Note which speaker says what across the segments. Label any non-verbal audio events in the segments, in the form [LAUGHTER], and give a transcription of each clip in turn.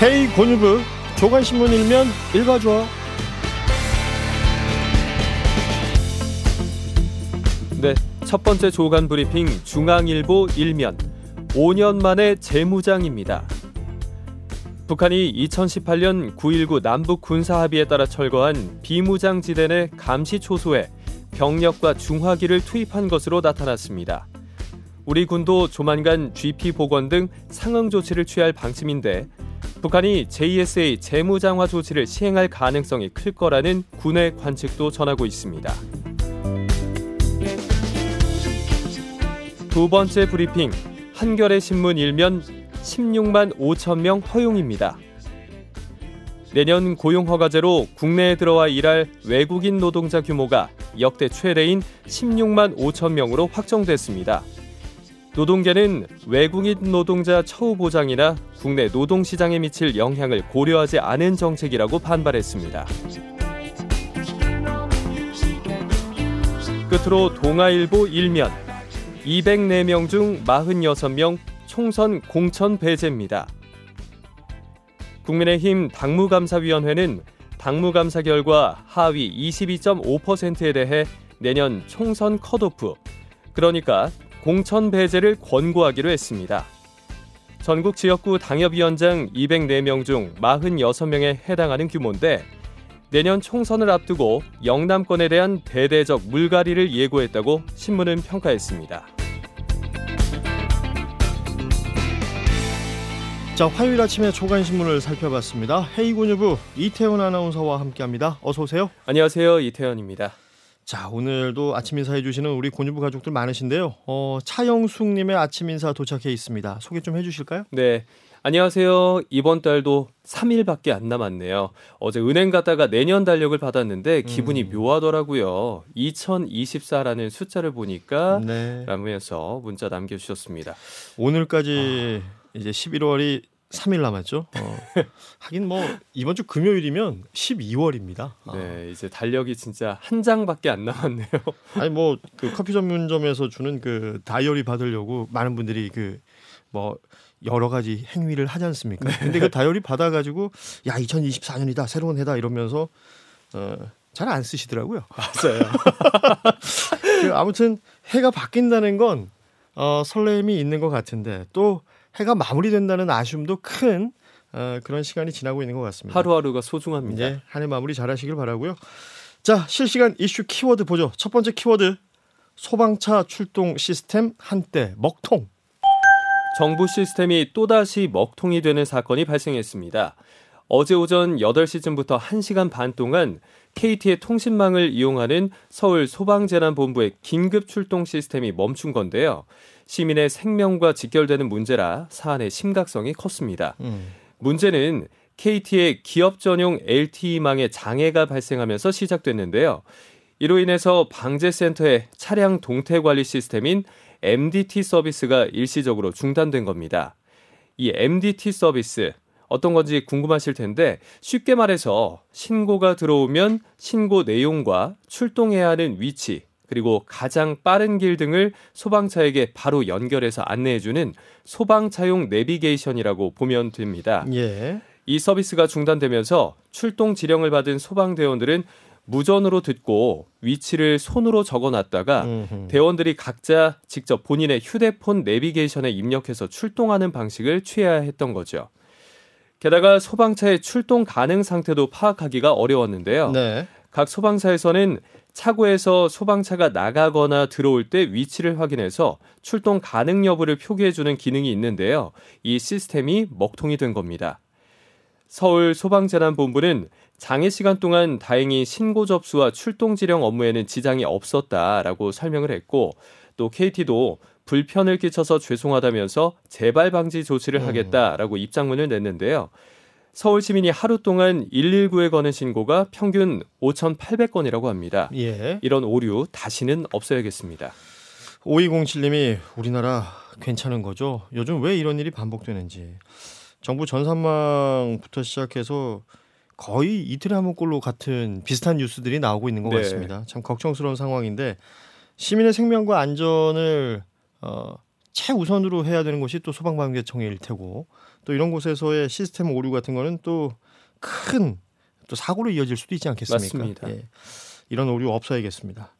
Speaker 1: 헤이 권유부 조간신문 일면 읽어줘.
Speaker 2: 네, 첫 번째 조간 브리핑 중앙일보 일면 5년 만에 재무장입니다. 북한이 2018년 9.19 남북 군사 합의에 따라 철거한 비무장 지대 내 감시 초소에 병력과 중화기를 투입한 것으로 나타났습니다. 우리 군도 조만간 GP 복원 등 상응 조치를 취할 방침인데 북한이 JSA 재무장화 조치를 시행할 가능성이 클 거라는 군의 관측도 전하고 있습니다. 두 번째 브리핑 한겨레 신문 일면 16만 5천 명 허용입니다. 내년 고용 허가제로 국내에 들어와 일할 외국인 노동자 규모가 역대 최대인 16만 5천 명으로 확정됐습니다. 노동계는 외국인 노동자 처우 보장이나 국내 노동 시장에 미칠 영향을 고려하지 않은 정책이라고 반발했습니다. 끝으로 동아일보 일면 204명 중 46명 총선 공천 배제입니다. 국민의힘 당무감사위원회는 당무감사 결과 하위 22.5%에 대해 내년 총선 컷오프, 그러니까 공천 배제를 권고하기로 했습니다. 전국 지역구 당협위원장 204명 중 46명에 해당하는 규모인데 내년 총선을 앞두고 영남권에 대한 대대적 물갈이를 예고했다고 신문은 평가했습니다.
Speaker 1: 자, 화요일 아침에 초간 신문을 살펴봤습니다. 헤이군유부 이태원 아나운서와 함께합니다. 어서 오세요.
Speaker 2: 안녕하세요, 이태현입니다.
Speaker 1: 자, 오늘도 아침 인사해 주시는 우리 곤유부 가족들 많으신데요. 어, 차영숙 님의 아침 인사 도착해 있습니다. 소개 좀해 주실까요?
Speaker 2: 네. 안녕하세요. 이번 달도 3일밖에 안 남았네요. 어제 은행 갔다가 내년 달력을 받았는데 기분이
Speaker 1: 음.
Speaker 2: 묘하더라고요. 2024라는 숫자를 보니까
Speaker 1: 네.
Speaker 2: 라면서 문자 남겨 주셨습니다.
Speaker 1: 오늘까지 이제 11월이 3일 남았죠. 어. [LAUGHS] 하긴 뭐 이번 주 금요일이면 12월입니다.
Speaker 2: 네, 이제 달력이 진짜 한 장밖에 안 남았네요. [LAUGHS]
Speaker 1: 아니 뭐 그 커피 전문점에서 주는 그 다이어리 받으려고 많은 분들이 그 뭐 여러 가지 행위를 하지 않습니까? 근데 그 다이어리 받아 가지고 야 2024년이다 새로운 해다 이러면서 어, 잘 안 쓰시더라고요.
Speaker 2: 맞아요. [LAUGHS]
Speaker 1: 그 아무튼 해가 바뀐다는 건 어, 설렘이 있는 것 같은데 또 해가 마무리된다는 아쉬움도 큰 어, 그런 시간이 지나고 있는 것 같습니다.
Speaker 2: 하루하루가 소중합니다.
Speaker 1: 이제 한해 마무리 잘하시길 바라고요. 자 실시간 이슈 키워드 보죠. 첫 번째 키워드 소방차 출동 시스템 한때 먹통.
Speaker 2: 정부 시스템이 또다시 먹통이 되는 사건이 발생했습니다. 어제 오전 8시쯤부터 1시간 반 동안 KT의 통신망을 이용하는 서울 소방재난본부의 긴급 출동 시스템이 멈춘 건데요. 시민의 생명과 직결되는 문제라 사안의 심각성이 컸습니다.
Speaker 1: 음.
Speaker 2: 문제는 KT의 기업 전용 LTE망에 장애가 발생하면서 시작됐는데요. 이로 인해서 방재센터의 차량 동태 관리 시스템인 MDT 서비스가 일시적으로 중단된 겁니다. 이 MDT 서비스 어떤 건지 궁금하실 텐데 쉽게 말해서 신고가 들어오면 신고 내용과 출동해야 하는 위치 그리고 가장 빠른 길 등을 소방차에게 바로 연결해서 안내해주는 소방차용 내비게이션이라고 보면 됩니다.
Speaker 1: 예.
Speaker 2: 이 서비스가 중단되면서 출동 지령을 받은 소방대원들은 무전으로 듣고 위치를 손으로 적어놨다가
Speaker 1: 음흠.
Speaker 2: 대원들이 각자 직접 본인의 휴대폰 내비게이션에 입력해서 출동하는 방식을 취해야 했던 거죠. 게다가 소방차의 출동 가능 상태도 파악하기가 어려웠는데요.
Speaker 1: 네.
Speaker 2: 각 소방차에서는 차고에서 소방차가 나가거나 들어올 때 위치를 확인해서 출동 가능 여부를 표기해주는 기능이 있는데요. 이 시스템이 먹통이 된 겁니다. 서울 소방재난본부는 장애 시간 동안 다행히 신고 접수와 출동 지령 업무에는 지장이 없었다라고 설명을 했고 또 KT도 불편을 끼쳐서 죄송하다면서 재발 방지 조치를
Speaker 1: 음.
Speaker 2: 하겠다라고 입장문을 냈는데요. 서울 시민이 하루 동안 119에 거는 신고가 평균 5,800건이라고 합니다.
Speaker 1: 예.
Speaker 2: 이런 오류 다시는 없어야겠습니다.
Speaker 1: 5207님이 우리나라 괜찮은 거죠? 요즘 왜 이런 일이 반복되는지. 정부 전산망부터 시작해서 거의 이틀에 한 번꼴로 같은 비슷한 뉴스들이 나오고 있는 것
Speaker 2: 네.
Speaker 1: 같습니다. 참 걱정스러운 상황인데 시민의 생명과 안전을 어, 최우선으로 해야 되는 것이 또 소방방재청일 테고 또 이런 곳에서의 시스템 오류 같은 거는 또 큰 또 사고로 이어질 수도 있지 않겠습니까?
Speaker 2: 맞습니다.
Speaker 1: 예. 이런 오류 없어야겠습니다.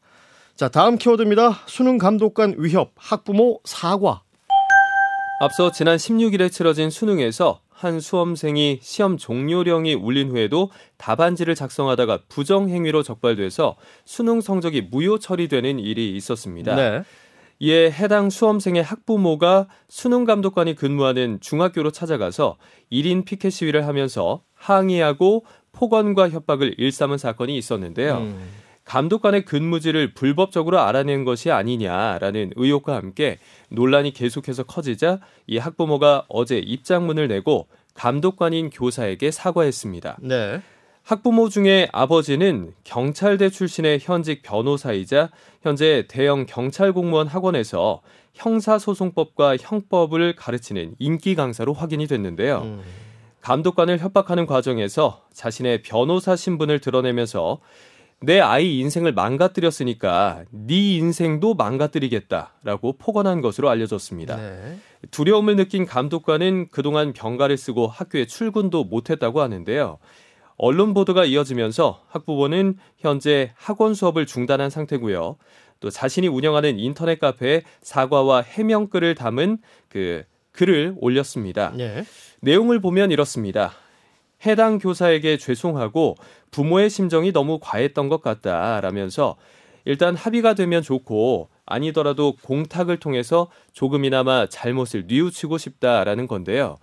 Speaker 1: 자, 다음 키워드입니다. 수능 감독관 위협, 학부모 사과.
Speaker 2: 앞서 지난 16일에 치러진 수능에서 한 수험생이 시험 종료령이 울린 후에도 답안지를 작성하다가 부정 행위로 적발돼서 수능 성적이 무효 처리되는 일이 있었습니다.
Speaker 1: 네.
Speaker 2: 이에 해당 수험생의 학부모가 수능 감독관이 근무하는 중학교로 찾아가서 1인 피켓 시위를 하면서 항의하고 폭언과 협박을 일삼은 사건이 있었는데요.
Speaker 1: 음.
Speaker 2: 감독관의 근무지를 불법적으로 알아낸 것이 아니냐라는 의혹과 함께 논란이 계속해서 커지자 이 학부모가 어제 입장문을 내고 감독관인 교사에게 사과했습니다.
Speaker 1: 네.
Speaker 2: 학부모 중에 아버지는 경찰대 출신의 현직 변호사이자 현재 대형 경찰 공무원 학원에서 형사소송법과 형법을 가르치는 인기 강사로 확인이 됐는데요.
Speaker 1: 음.
Speaker 2: 감독관을 협박하는 과정에서 자신의 변호사 신분을 드러내면서 내 아이 인생을 망가뜨렸으니까 네 인생도 망가뜨리겠다라고 폭언한 것으로 알려졌습니다.
Speaker 1: 네.
Speaker 2: 두려움을 느낀 감독관은 그동안 병가를 쓰고 학교에 출근도 못했다고 하는데요. 언론 보도가 이어지면서 학부모는 현재 학원 수업을 중단한 상태고요. 또 자신이 운영하는 인터넷 카페에 사과와 해명글을 담은 그 글을 올렸습니다.
Speaker 1: 네.
Speaker 2: 내용을 보면 이렇습니다. 해당 교사에게 죄송하고 부모의 심정이 너무 과했던 것 같다라면서 일단 합의가 되면 좋고 아니더라도 공탁을 통해서 조금이나마 잘못을 뉘우치고 싶다라는 건데요.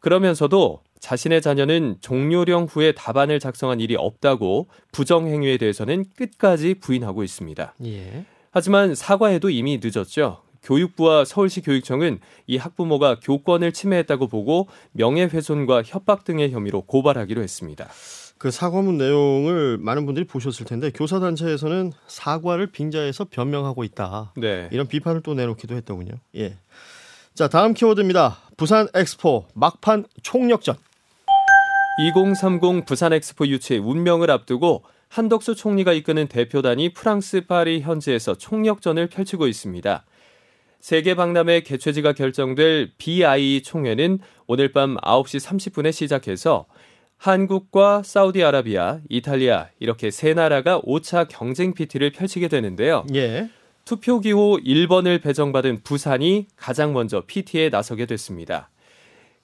Speaker 2: 그러면서도 자신의 자녀는 종료령 후에 답안을 작성한 일이 없다고 부정 행위에 대해서는 끝까지 부인하고 있습니다.
Speaker 1: 예.
Speaker 2: 하지만 사과해도 이미 늦었죠. 교육부와 서울시 교육청은 이 학부모가 교권을 침해했다고 보고 명예훼손과 협박 등의 혐의로 고발하기로 했습니다.
Speaker 1: 그 사과문 내용을 많은 분들이 보셨을 텐데 교사 단체에서는 사과를 빙자해서 변명하고 있다.
Speaker 2: 네.
Speaker 1: 이런 비판을 또 내놓기도 했더군요. 예. 자, 다음 키워드입니다. 부산 엑스포 막판 총력전.
Speaker 2: 2030 부산 엑스포 유치의 운명을 앞두고 한덕수 총리가 이끄는 대표단이 프랑스 파리 현지에서 총력전을 펼치고 있습니다. 세계 박람회 개최지가 결정될 BIE 총회는 오늘 밤 9시 30분에 시작해서 한국과 사우디아라비아, 이탈리아 이렇게 세 나라가 5차 경쟁 PT를 펼치게 되는데요.
Speaker 1: 예.
Speaker 2: 투표 기호 1번을 배정받은 부산이 가장 먼저 PT에 나서게 됐습니다.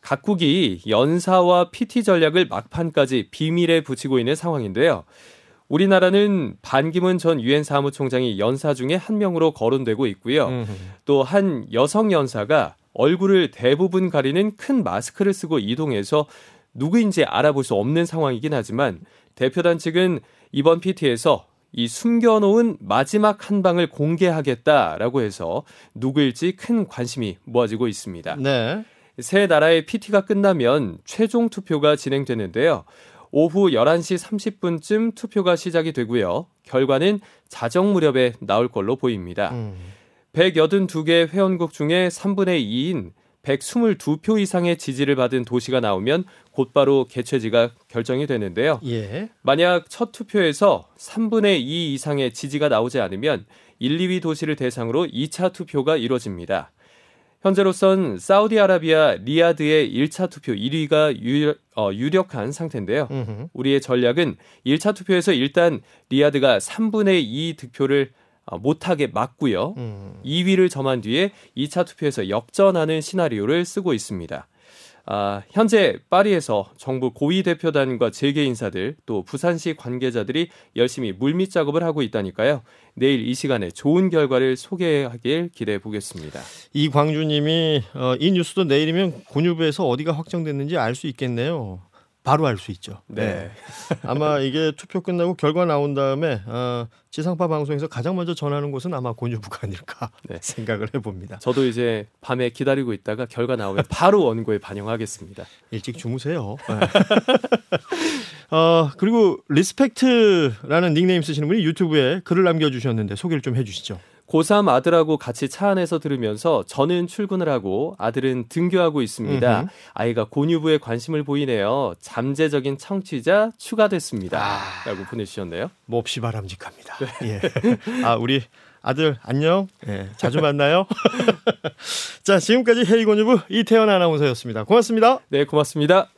Speaker 2: 각국이 연사와 PT 전략을 막판까지 비밀에 붙이고 있는 상황인데요. 우리나라는 반기문 전 유엔 사무총장이 연사 중에 한 명으로 거론되고 있고요.
Speaker 1: 음.
Speaker 2: 또한 여성 연사가 얼굴을 대부분 가리는 큰 마스크를 쓰고 이동해서 누구인지 알아볼 수 없는 상황이긴 하지만 대표단 측은 이번 PT에서 이 숨겨놓은 마지막 한 방을 공개하겠다라고 해서 누구일지 큰 관심이 모아지고 있습니다.
Speaker 1: 네.
Speaker 2: 세 나라의 PT가 끝나면 최종 투표가 진행되는데요. 오후 11시 30분쯤 투표가 시작이 되고요. 결과는 자정 무렵에 나올 걸로 보입니다.
Speaker 1: 음.
Speaker 2: 182개 회원국 중에 3분의 2인 122표 이상의 지지를 받은 도시가 나오면 곧바로 개최지가 결정이 되는데요.
Speaker 1: 예.
Speaker 2: 만약 첫 투표에서 3분의 2 이상의 지지가 나오지 않으면 1, 2위 도시를 대상으로 2차 투표가 이뤄집니다. 현재로선 사우디아라비아 리야드의 1차 투표 1위가 유력, 어, 유력한 상태인데요.
Speaker 1: 음흠.
Speaker 2: 우리의 전략은 1차 투표에서 일단 리야드가 3분의 2 득표를 어, 못하게 막고요.
Speaker 1: 음.
Speaker 2: 2위를 점한 뒤에 2차 투표에서 역전하는 시나리오를 쓰고 있습니다. 아, 현재 파리에서 정부 고위 대표단과 재계 인사들 또 부산시 관계자들이 열심히 물밑 작업을 하고 있다니까요. 내일 이 시간에 좋은 결과를 소개하길 기대해 보겠습니다.
Speaker 1: 이광주님이 어, 이 뉴스도 내일이면 공유부에서 어디가 확정됐는지 알 수 있겠네요. 바로 알 수 있죠.
Speaker 2: 네. [LAUGHS]
Speaker 1: 아마 이게 투표 끝나고 결과 나온 다음에 어, 지상파 방송에서 가장 먼저 전하는 곳은 아마 고뉴브가 아닐까 [LAUGHS]
Speaker 2: 네.
Speaker 1: 생각을 해봅니다.
Speaker 2: 저도 이제 밤에 기다리고 있다가 결과 나오면 바로 원고에 반영하겠습니다.
Speaker 1: 일찍 주무세요. [LAUGHS] 네. 어, 그리고 Respect라는 닉네임 쓰시는 분이 유튜브에 글을 남겨주셨는데 소개를 좀 해주시죠.
Speaker 2: 고3 아들하고 같이 차 안에서 들으면서 저는 출근을 하고 아들은 등교하고 있습니다.
Speaker 1: 음흠.
Speaker 2: 아이가 고뉴브에 관심을 보이네요. 잠재적인 청취자 추가됐습니다.
Speaker 1: 아.
Speaker 2: 라고 보내주셨네요.
Speaker 1: 몹시 바람직합니다. 예. 아 우리 아들 안녕. 예, 자주 만나요. [LAUGHS] 자 지금까지 헤이곤유부 이태원 아나운서였습니다. 고맙습니다.
Speaker 2: 네, 고맙습니다.